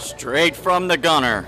Straight from the gunner.